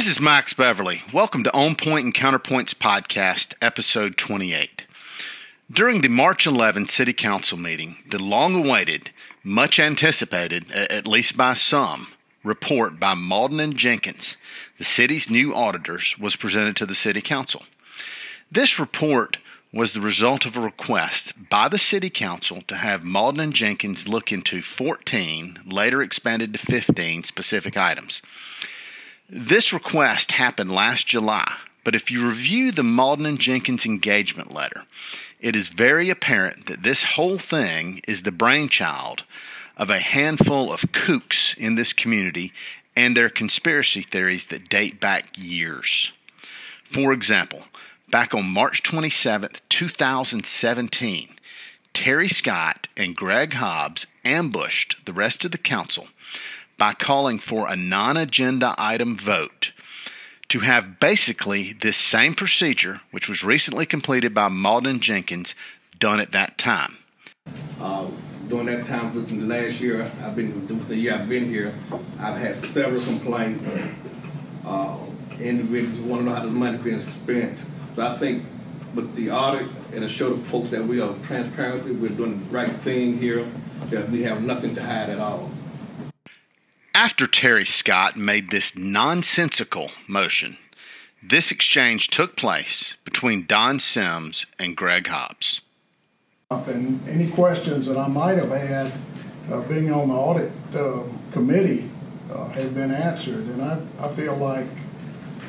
This is Max Beverly. Welcome to On Point and Counterpoints Podcast, episode 28. During the March 11 City Council meeting, the long awaited, much anticipated, at least by some, report by Mauldin and Jenkins, the city's new auditors, was presented to the City Council. This report was the result of a request by the City Council to have Mauldin and Jenkins look into 14, later expanded to 15 specific items. This request happened last July, but if you review the Mauldin and Jenkins engagement letter, it is very apparent that this whole thing is the brainchild of a handful of kooks in this community and their conspiracy theories that date back years. For example, back on March 27, 2017, Terry Scott and Greg Hobbs ambushed the rest of the council by calling for a non agenda item vote to have basically this same procedure, which was recently completed by Mauldin Jenkins, done at that time. Uh, during that time, the last year, I've been the year I've been here, I've had several complaints. Uh, individuals want to know how the money being spent. So I think with the audit, and it'll show the folks that we are transparency, we're doing the right thing here, that we have nothing to hide at all. After Terry Scott made this nonsensical motion, this exchange took place between Don Sims and Greg Hobbs. And any questions that I might have had uh, being on the audit uh, committee uh, have been answered. And I, I feel like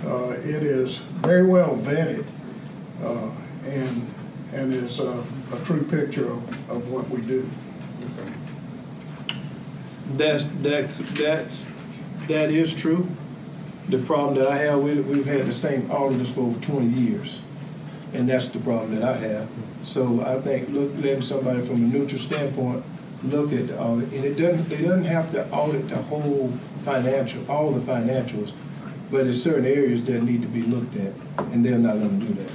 uh, it is very well vetted uh, and, and is a, a true picture of, of what we do. That's that that's that is true. The problem that I have with it, we've had the same auditors for over 20 years, and that's the problem that I have. So I think look, letting somebody from a neutral standpoint look at the audit, and it doesn't they doesn't have to audit the whole financial, all the financials, but there's certain areas that need to be looked at, and they're not going to do that.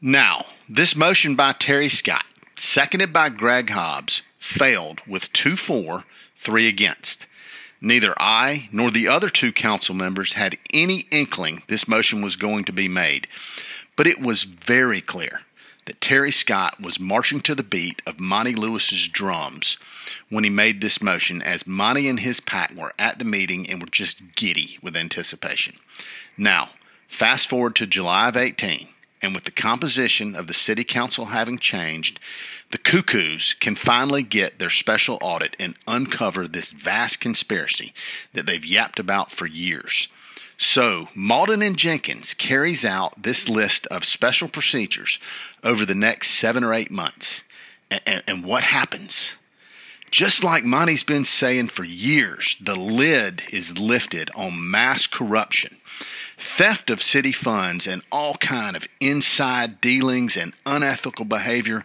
Now, this motion by Terry Scott, seconded by Greg Hobbs, failed with 2 4, 3 against. Neither I nor the other two council members had any inkling this motion was going to be made, but it was very clear that Terry Scott was marching to the beat of Monty Lewis's drums when he made this motion, as Monty and his pack were at the meeting and were just giddy with anticipation. Now, fast forward to July of 18 and with the composition of the city council having changed, the cuckoos can finally get their special audit and uncover this vast conspiracy that they've yapped about for years. So, Mauldin and Jenkins carries out this list of special procedures over the next seven or eight months. And, and, and what happens? Just like Monty's been saying for years, the lid is lifted on mass corruption theft of city funds and all kind of inside dealings and unethical behavior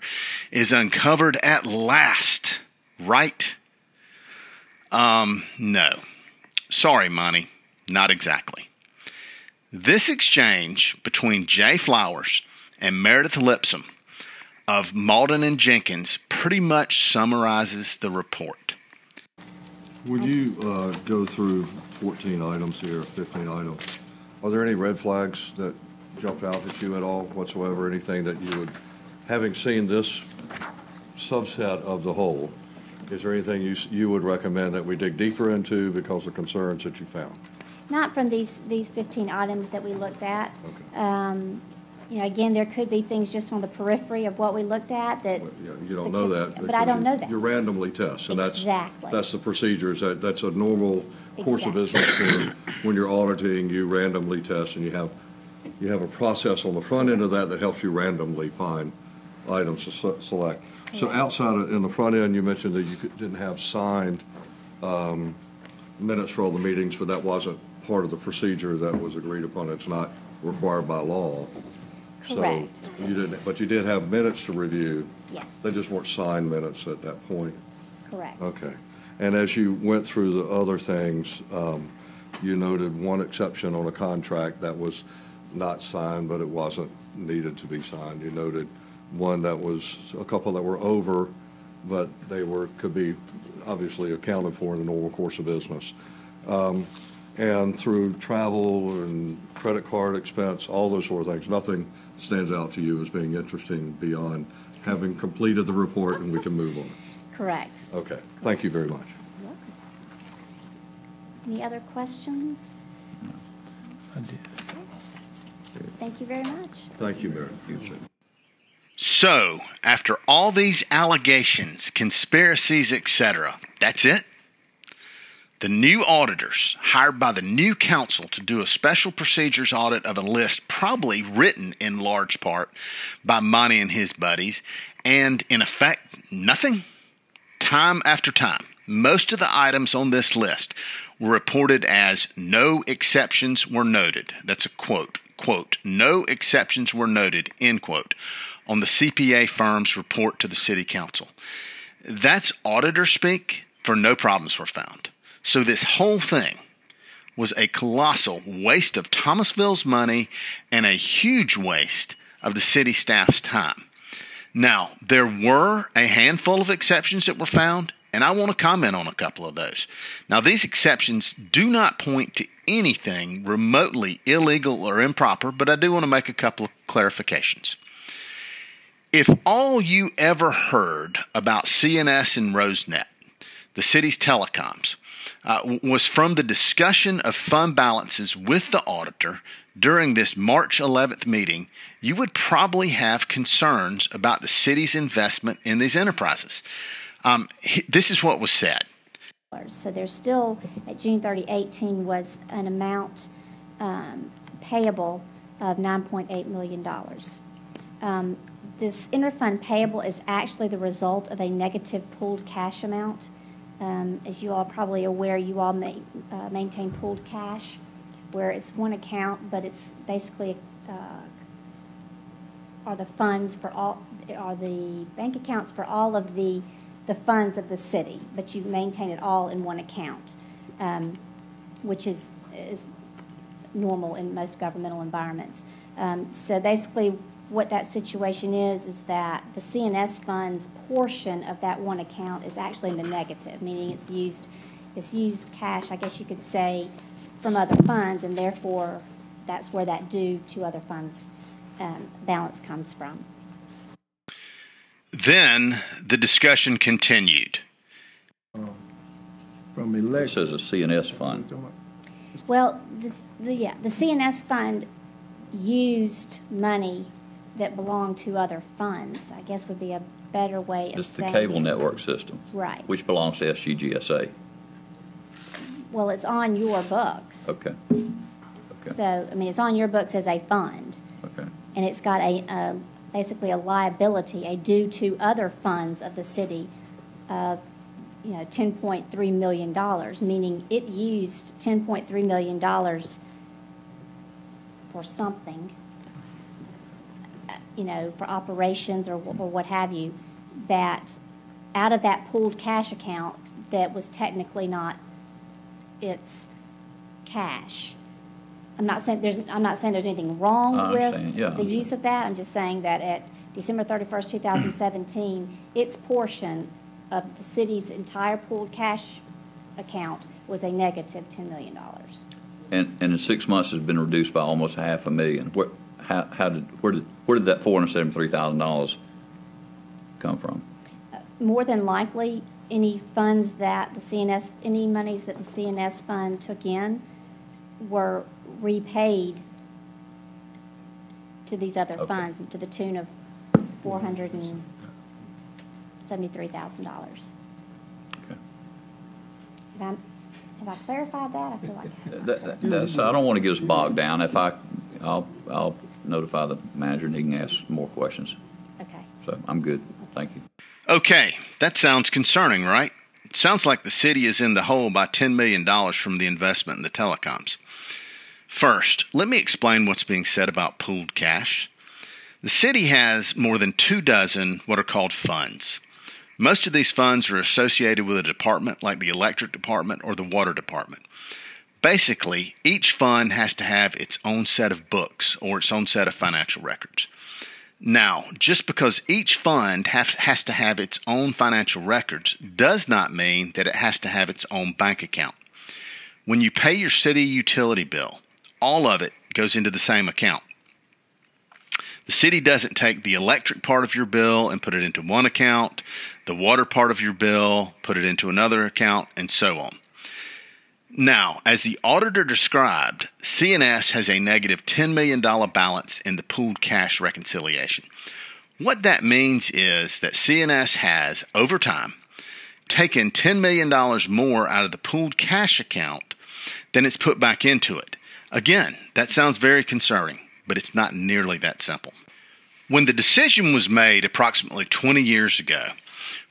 is uncovered at last right? Um no. Sorry monty. Not exactly. This exchange between jay flowers and meredith lipsum of mauldin and jenkins pretty much summarizes the report would you uh, go through 14 items here 15 items are there any red flags that jumped out at you at all whatsoever? Anything that you would, having seen this subset of the whole, is there anything you, you would recommend that we dig deeper into because of concerns that you found? Not from these, these 15 items that we looked at. Um, You know, again, there could be things just on the periphery of what we looked at that. You you don't know that. But I don't know that. You randomly test, and that's, Exactly. that's the procedures, that, that's a normal course of business for, when you're auditing, you randomly test, and you have, you have a process on the front end of that that helps you randomly find items to se- select. So outside of, in the front end, you mentioned that you could- didn't have signed um, minutes for all the meetings, but that wasn't part of the procedure that was agreed upon. It's not required by law. So Correct. You didn't, but you did have minutes to review. Yes, They just weren't signed minutes at that point. correct. Okay. And as you went through the other things, um, you noted one exception on a contract that was not signed, but it wasn't needed to be signed. You noted one that was, a couple that were over, but they were, could be obviously accounted for in the normal course of business. Um, And through travel and credit card expense, all those sort of things, nothing stands out to you as being interesting beyond having completed the report and we can move on. Correct. Okay, thank you very much. Any other questions? I did. Thank you very much. Thank you, Mayor. So, after all these allegations, conspiracies, etc., that's it? The new auditors, hired by the new council to do a special procedures audit of a list probably written in large part by Monty and his buddies, and in effect, nothing? Time after time, most of the items on this list were reported as no exceptions were noted. That's a quote. Quote, no exceptions were noted, end quote, on the CPA firm's report to the city council. That's auditor speak for no problems were found. So this whole thing was a colossal waste of Thomasville's money and a huge waste of the city staff's time. Now, there were a handful of exceptions that were found, and I want to comment on a couple of those. Now, these exceptions do not point to anything remotely illegal or improper, but I do want to make a couple of clarifications. If all you ever heard about CNS and RoseNet, the city's telecoms, uh, was from the discussion of fund balances with the auditor during this March 11th meeting, you would probably have concerns about the city's investment in these enterprises. Um, this is what was said. So there's still, at June 30, 18, was an amount um, payable of $9.8 million. Um, this interfund payable is actually the result of a negative pooled cash amount. Um, as you all are probably aware, you all ma- uh, maintain pooled cash, where it's one account, but it's basically uh, are the funds for all are the bank accounts for all of the the funds of the city, but you maintain it all in one account, um, which is is normal in most governmental environments. Um, so basically, what that situation is is that the CNS funds portion of that one account is actually in the negative, meaning it's used it's used cash, I guess you could say, from other funds, and therefore that's where that due to other funds um, balance comes from. Then the discussion continued. From It election. says a CNS fund. Well, this, the, yeah, the CNS fund used money that belong to other funds, I guess would be a better way of It's the saying. cable network system. Right. Which belongs to SUGSA. Well, it's on your books. Okay, okay. So, I mean, it's on your books as a fund, okay. and it's got a, basically a liability, a due to other funds of the city of, you know, ten point three million dollars, meaning it used ten point three million dollars for something, you know, for operations or, wh- or what have you, that out of that pooled cash account that was technically not its cash. I'm not saying there's, I'm not saying there's anything wrong I with understand. Yeah, I the use of that. I'm just saying that at December thirty-first, two thousand seventeen, its portion of the city's entire pooled cash account was a negative negative ten million dollars. And, and in six months, it's been reduced by almost a half a million. Where, how, how did, where did, where did that four hundred seventy-three thousand dollars come from? More than likely, any funds that the CNS, any monies that the CNS fund took in were repaid to these other Okay. funds to the tune of four hundred and seventy-three thousand dollars. Okay. Have I, have I clarified that? I feel like. I have. That, that- that's, I don't want to get us bogged down. If I, I'll, I'll notify the manager and he can ask more questions. Okay. So I'm good. Thank you. Okay, that sounds concerning, right? It sounds like the city is in the hole by $10 million from the investment in the telecoms. First, let me explain what's being said about pooled cash. The city has more than two dozen what are called funds. Most of these funds are associated with a department like the electric department or the water department. Basically, each fund has to have its own set of books or its own set of financial records. Now, just because each fund have, has to have its own financial records does not mean that it has to have its own bank account. When you pay your city utility bill, all of it goes into the same account. The city doesn't take the electric part of your bill and put it into one account, the water part of your bill, put it into another account, and so on. Now, as the auditor described, CNS has a negative $10 million balance in the pooled cash reconciliation. What that means is that CNS has, over time, taken $10 million more out of the pooled cash account than it's put back into it. Again, that sounds very concerning, but it's not nearly that simple. When the decision was made approximately 20 years ago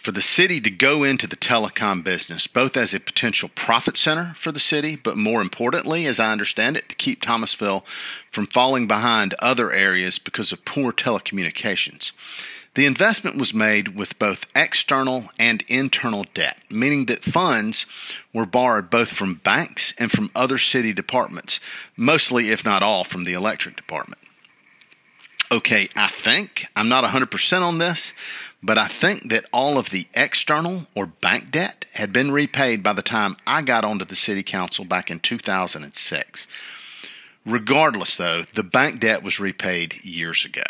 for the city to go into the telecom business, both as a potential profit center for the city, but more importantly, as I understand it, to keep Thomasville from falling behind other areas because of poor telecommunications. The investment was made with both external and internal debt, meaning that funds were borrowed both from banks and from other city departments, mostly, if not all, from the electric department. Okay, I think, I'm not 100% on this, but I think that all of the external or bank debt had been repaid by the time I got onto the city council back in 2006. Regardless, though, the bank debt was repaid years ago.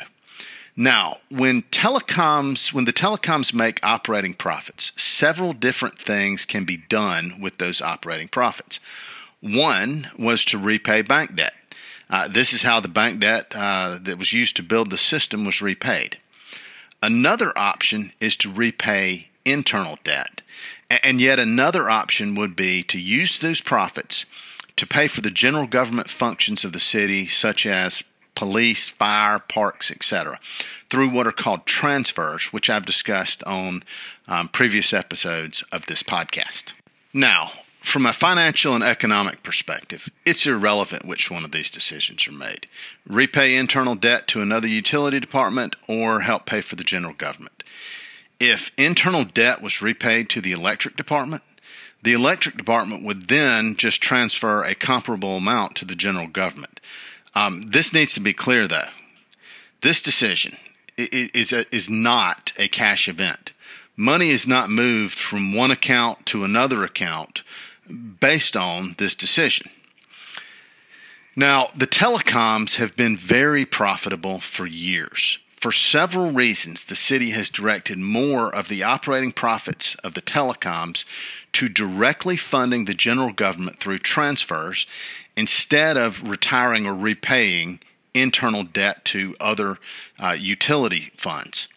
Now, when telecoms, when the telecoms make operating profits, several different things can be done with those operating profits. One was to repay bank debt. Uh, this is how the bank debt uh, that was used to build the system was repaid. Another option is to repay internal debt. And yet another option would be to use those profits to pay for the general government functions of the city, such as police, fire, parks, etc., through what are called transfers, which I've discussed on um, previous episodes of this podcast. Now, from a financial and economic perspective, it's irrelevant which one of these decisions are made repay internal debt to another utility department or help pay for the general government. If internal debt was repaid to the electric department, the electric department would then just transfer a comparable amount to the general government. Um, this needs to be clear, though. This decision is, a, is not a cash event. Money is not moved from one account to another account based on this decision. Now, the telecoms have been very profitable for years. For several reasons, the city has directed more of the operating profits of the telecoms to directly funding the general government through transfers instead of retiring or repaying internal debt to other uh, utility funds.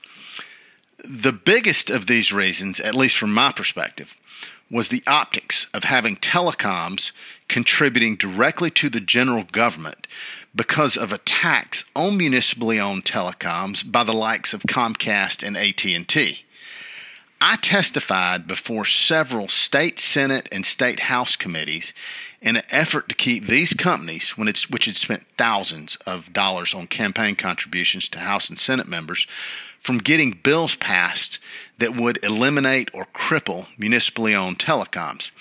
The biggest of these reasons, at least from my perspective, was the optics of having telecoms contributing directly to the general government because of a tax on municipally owned telecoms by the likes of Comcast and AT&T. I testified before several state senate and state house committees in an effort to keep these companies, which had spent thousands of dollars on campaign contributions to House and Senate members, from getting bills passed that would eliminate or cripple municipally owned telecoms.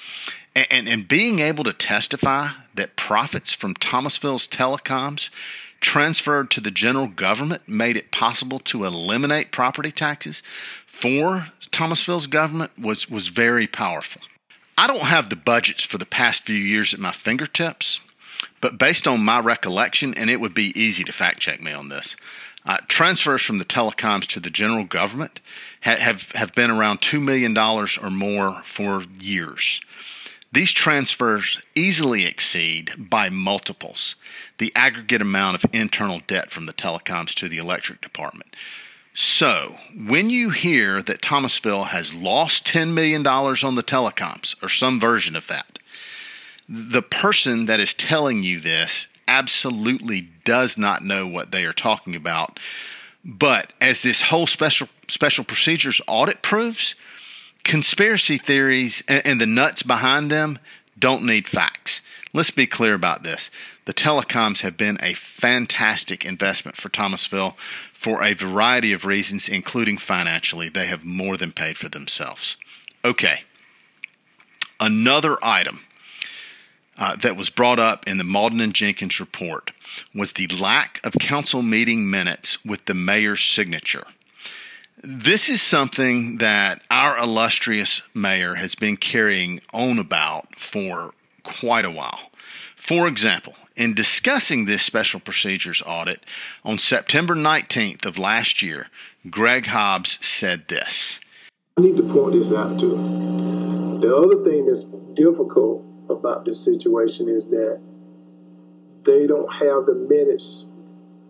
And, and, and being able to testify that profits from Thomasville's telecoms transferred to the general government made it possible to eliminate property taxes for Thomasville's government was, was very powerful. I don't have the budgets for the past few years at my fingertips, but based on my recollection, and it would be easy to fact check me on this, uh, transfers from the telecoms to the general government ha- have, have been around $2 million or more for years. These transfers easily exceed by multiples the aggregate amount of internal debt from the telecoms to the electric department. So, when you hear that Thomasville has lost $10 million on the telecoms, or some version of that, the person that is telling you this absolutely does not know what they are talking about. But as this whole special special procedures audit proves, conspiracy theories and, and the nuts behind them don't need facts. Let's be clear about this. The telecoms have been a fantastic investment for Thomasville for a variety of reasons, including financially. They have more than paid for themselves. Okay. Another item uh, that was brought up in the Mauldin and Jenkins report was the lack of council meeting minutes with the mayor's signature. This is something that our illustrious mayor has been carrying on about for quite a while. For example, in discussing this special procedures audit on September 19th of last year, Greg Hobbs said this. I need to point this out too. The other thing that's difficult about this situation is that they don't have the minutes,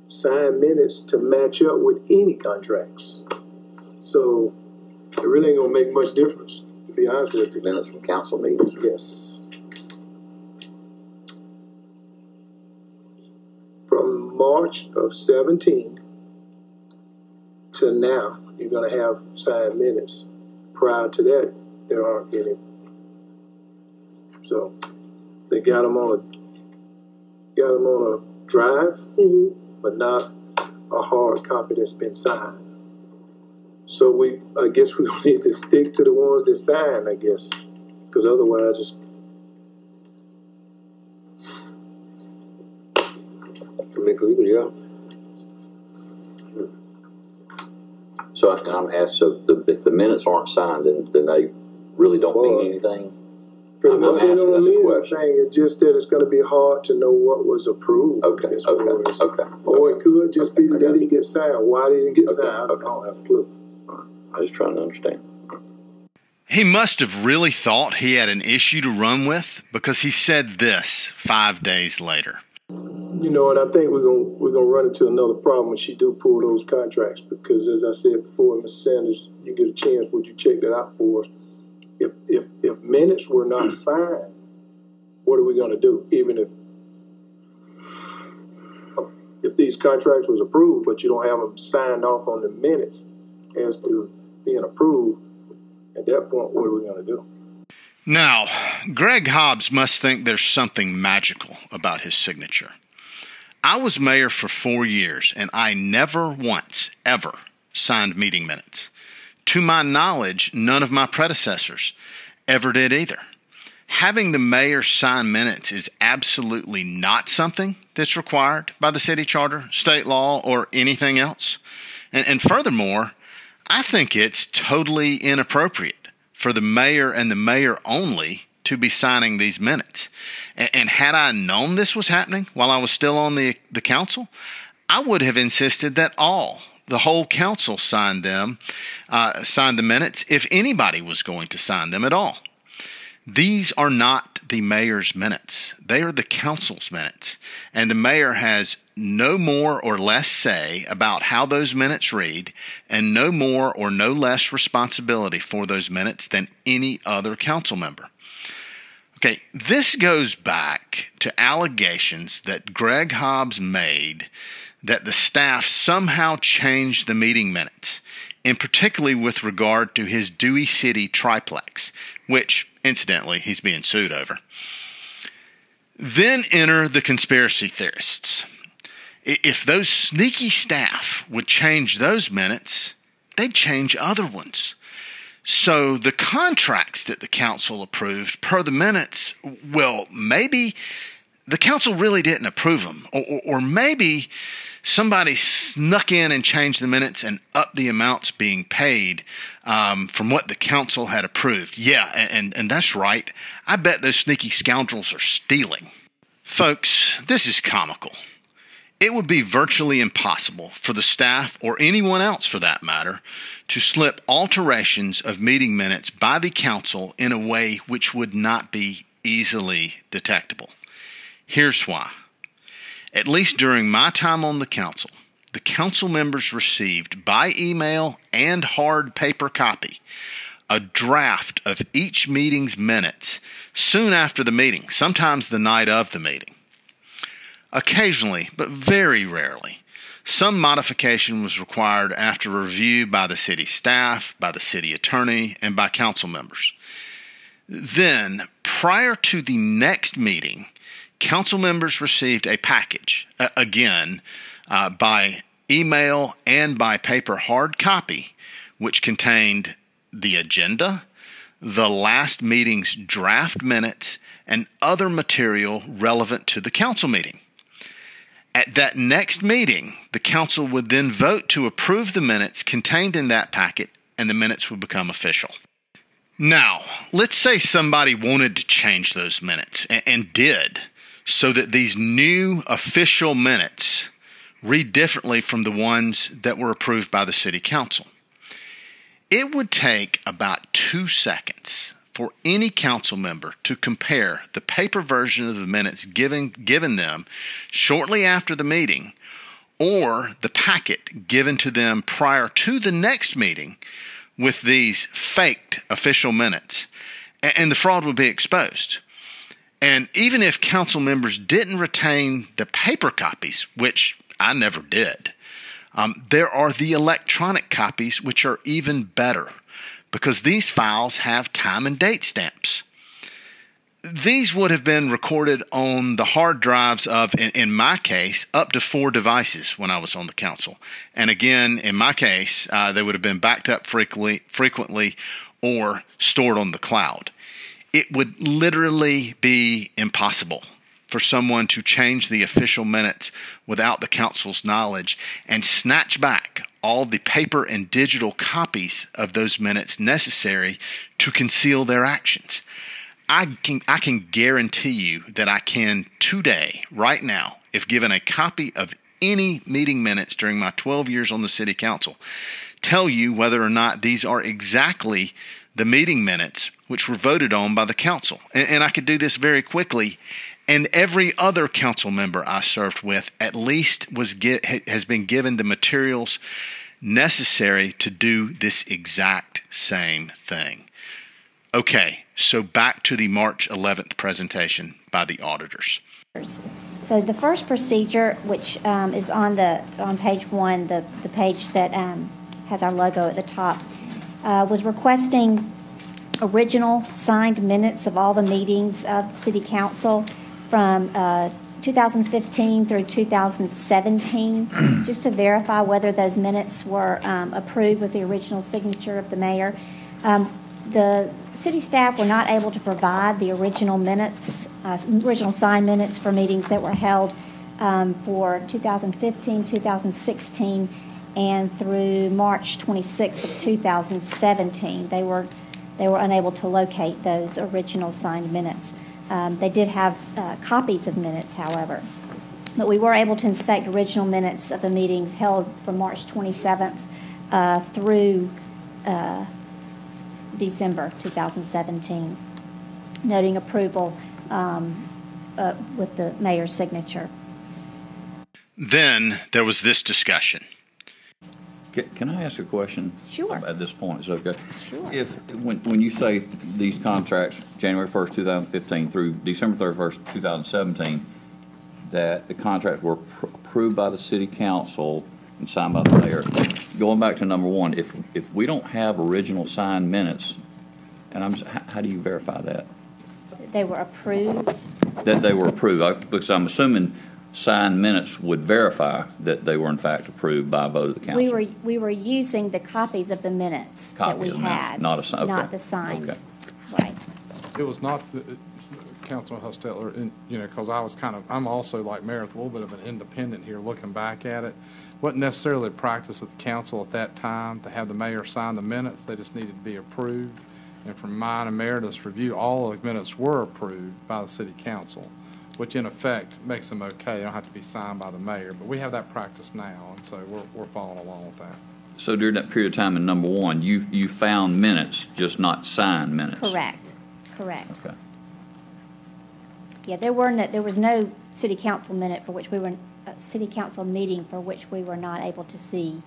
signed minutes to match up with any contracts. So it really ain't gonna make much difference, to be honest with you. Minutes from council meetings. Yes. From March of seventeen to now, you're gonna have signed minutes. Prior to that, there aren't any. So, they got them on a, got them on a drive, mm-hmm. but not a hard copy that's been signed. So we, I guess we need to stick to the ones that sign, I guess, because otherwise it's. I mean, yeah. So I, I'm asked, so the, if the minutes aren't signed, then, then they really don't Well, mean anything? Pretty I'm much, asking, it don't that's a mean question. anything, it's just that it's gonna be hard to know what was approved. Okay, as far okay, as- okay. Or it could just be that I they got didn't get signed, why didn't get Okay, signed, I don't have a clue. I was trying to understand. He must have really thought he had an issue to run with because he said this five days later. You know, and I think we're gonna, we're gonna run into another problem when she do pull those contracts, because as I said before, Ms. Sanders, you get a chance, would you check that out for us? If, if, if minutes were not mm. signed, what are we gonna do, even if if these contracts was approved, but you don't have them signed off on the minutes as to being approved, at that point, what are we gonna do? Now, Greg Hobbs must think there's something magical about his signature. I was mayor for four years, and I never once, ever signed meeting minutes. To my knowledge, none of my predecessors ever did either. Having the mayor sign minutes is absolutely not something that's required by the city charter, state law, or anything else. And, and furthermore, I think it's totally inappropriate for the mayor and the mayor only to be signing these minutes. And, and had I known this was happening while I was still on the, the council, I would have insisted that all, the whole council, signed them, uh, signed the minutes if anybody was going to sign them at all. These are not the mayor's minutes. They are the council's minutes. And the mayor has no more or less say about how those minutes read, and no more or no less responsibility for those minutes than any other council member. Okay, this goes back to allegations that Greg Hobbs made that the staff somehow changed the meeting minutes, and particularly with regard to his Dewey City triplex, which, incidentally, he's being sued over. Then enter the conspiracy theorists. If those sneaky staff would change those minutes, they'd change other ones. So the contracts that the council approved per the minutes, well, maybe the council really didn't approve them, or, or, or maybe somebody snuck in and changed the minutes and upped the amounts being paid um, from what the council had approved. Yeah, and, and, and that's right. I bet those sneaky scoundrels are stealing. Folks, this is comical. It would be virtually impossible for the staff, or anyone else for that matter, to slip alterations of meeting minutes by the council in a way which would not be easily detectable. Here's why. At least during my time on the council, the council members received by email and hard paper copy a draft of each meeting's minutes soon after the meeting, sometimes the night of the meeting. Occasionally, but very rarely, some modification was required after review by the city staff, by the city attorney, and by council members. Then, prior to the next meeting, council members received a package, uh, again, uh, by email and by paper hard copy, which contained the agenda, the last meeting's draft minutes, and other material relevant to the council meeting. At that next meeting, the council would then vote to approve the minutes contained in that packet, and the minutes would become official. Now, let's say somebody wanted to change those minutes and, and did, so that these new official minutes read differently from the ones that were approved by the city council. It would take about two seconds for any council member to compare the paper version of the minutes given, given them shortly after the meeting or the packet given to them prior to the next meeting with these faked official minutes, and the fraud would be exposed. And even if council members didn't retain the paper copies, which I never did, um, there are the electronic copies, which are even better because these files have time and date stamps. These would have been recorded on the hard drives of, in, in, my case, up to four devices when I was on the council. And again, in my case, uh, they would have been backed up frequently, frequently or stored on the cloud. It would literally be impossible for someone to change the official minutes without the council's knowledge and snatch back all the paper and digital copies of those minutes necessary to conceal their actions. I can, I can guarantee you that I can today, right now, if given a copy of any meeting minutes during my 12 years on the city council, tell you whether or not these are exactly the meeting minutes which were voted on by the council. And, and I could do this very quickly and every other council member I served with at least was get, has been given the materials necessary to do this exact same thing. Okay, so back to the March 11th presentation by the auditors. So the first procedure, which um, is on the on page one, the, the page that um, has our logo at the top, uh, was requesting original signed minutes of all the meetings of the City Council from uh, 2015 through 2017, just to verify whether those minutes were um, approved with the original signature of the mayor. Um, the city staff were not able to provide the original minutes, uh, original signed minutes for meetings that were held um, for 2015, 2016, and through March 26th of 2017. They were they were unable to locate those original signed minutes. Um, they did have uh, copies of minutes, however. But we were able to inspect original minutes of the meetings held from March 27th uh, through uh, December 2017, noting approval um, uh, with the mayor's signature. Then there was this discussion. Can I ask a question? Sure. At this point, is okay? Sure. If, when, when you say these contracts, January 1st, 2015 through December 31st, 2017, that the contracts were pr- approved by the city council and signed by the mayor, going back to number one, if, if we don't have original signed minutes, and I'm, how, how do you verify that? They were approved. That they were approved, I- because I'm assuming signed minutes would verify that they were in fact approved by a vote of the council. We were, we were using the copies of the minutes that Copy we of the minutes, had. not a si- okay. Not the signed, Okay. right. It was not, the- Councilman Huffstetler, and, you know, because I was kind of, I'm also like Meredith, a little bit of an independent here, looking back at it. Wasn't necessarily a practice of the council at that time to have the mayor sign the minutes, they just needed to be approved. And from mine and Meredith's review, all of the minutes were approved by the city council, which in effect makes them okay, they don't have to be signed by the mayor. But we have that practice now, and so we're, we're following along with that. So during that period of time in number one, you, you found minutes, just not signed minutes? Correct, correct. Okay. Yeah, there were no, there was no city council minute for which we were, a city council meeting for which we were not able to see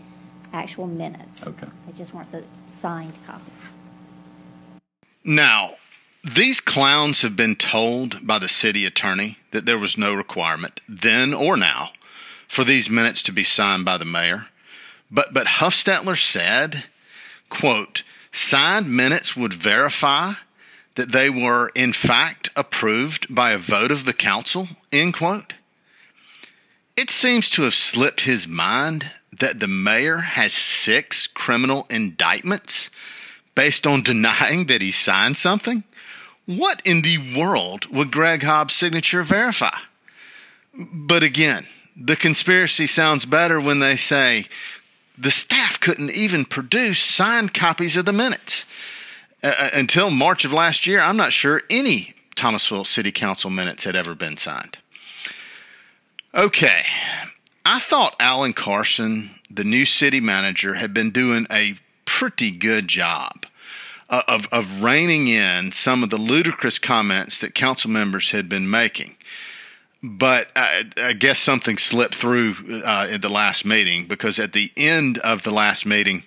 actual minutes. Okay. They just weren't the signed copies. Now, these clowns have been told by the city attorney that there was no requirement, then or now, for these minutes to be signed by the mayor. But but Huffstetler said, quote, signed minutes would verify that they were in fact approved by a vote of the council, end quote. It seems to have slipped his mind that the mayor has six criminal indictments based on denying that he signed something? What in the world would Greg Hobbs' signature verify? But again, the conspiracy sounds better when they say the staff couldn't even produce signed copies of the minutes. Uh, until March of last year, I'm not sure any Thomasville City Council minutes had ever been signed. Okay, I thought Alan Carson, the new city manager, had been doing a pretty good job of, of reining in some of the ludicrous comments that council members had been making. But I, I guess something slipped through uh, at the last meeting because at the end of the last meeting,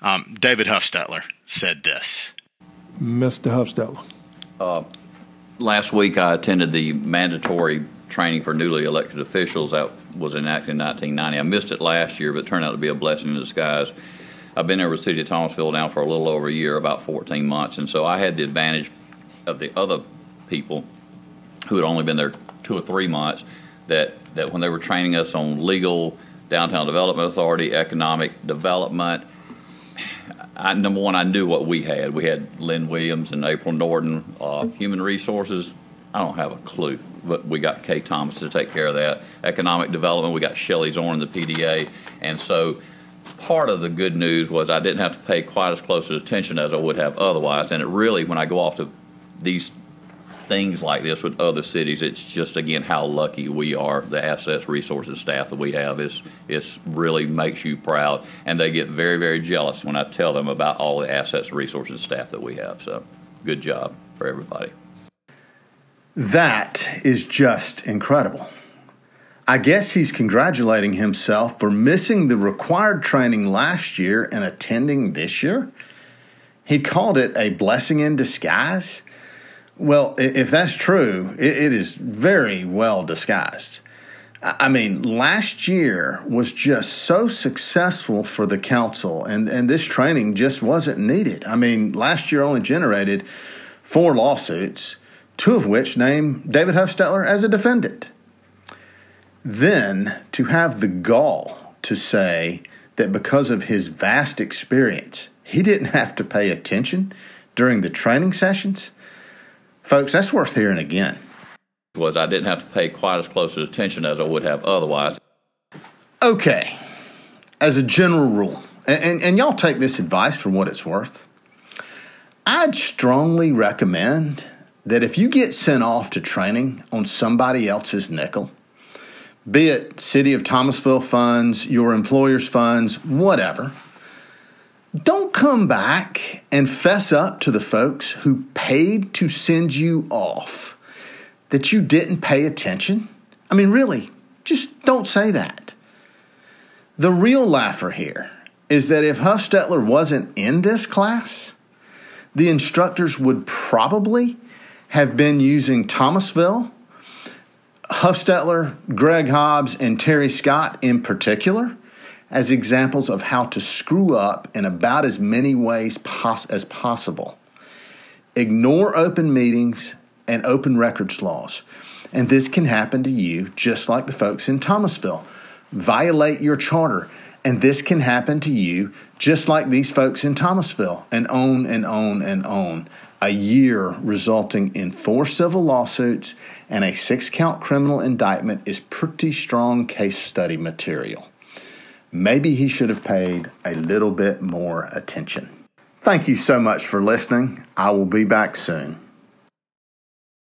um, David Huffstetler said this. Mr. Huffstetler. Uh, last week, I attended the mandatory training for newly elected officials that was enacted in 1990. I missed it last year, but it turned out to be a blessing in disguise. I've been there with the city of Thomasville now for a little over a year, about 14 months, and so I had the advantage of the other people who had only been there two or three months that, that when they were training us on legal, downtown development authority, economic development, I, number one, I knew what we had. We had Lynn Williams and April Norton, uh, human resources. I don't have a clue, but we got Kay Thomas to take care of that. Economic development, we got Shelley Zorn, the PDA, and so part of the good news was I didn't have to pay quite as close attention as I would have otherwise. And it really, when I go off to these things like this with other cities, it's just again how lucky we are. The assets, resources, staff that we have is is really makes you proud, and they get very very jealous when I tell them about all the assets, resources, staff that we have. So, good job for everybody. That is just incredible. I guess he's congratulating himself for missing the required training last year and attending this year. He called it a blessing in disguise. Well, if that's true, it is very well disguised. I mean, last year was just so successful for the council, and, and this training just wasn't needed. I mean, last year only generated four lawsuits, two of which named David Huffstetler as a defendant. Then to have the gall to say that because of his vast experience, he didn't have to pay attention during the training sessions, folks, that's worth hearing again. Was I didn't have to pay quite as close attention as I would have otherwise. Okay, as a general rule, and, and, and y'all take this advice for what it's worth, I'd strongly recommend that if you get sent off to training on somebody else's nickel, be it City of Thomasville funds, your employer's funds, whatever, don't come back and fess up to the folks who paid to send you off that you didn't pay attention. I mean, really, just don't say that. The real laugher here is that if Huffstetler wasn't in this class, the instructors would probably have been using Thomasville Huffstetler, Greg Hobbs, and Terry Scott in particular as examples of how to screw up in about as many ways pos- as possible. Ignore open meetings and open records laws. And this can happen to you just like the folks in Thomasville. Violate your charter. And this can happen to you just like these folks in Thomasville, and on and on and on a year resulting in four civil lawsuits and a six count criminal indictment is pretty strong case study material. Maybe he should have paid a little bit more attention. Thank you so much for listening. I will be back soon.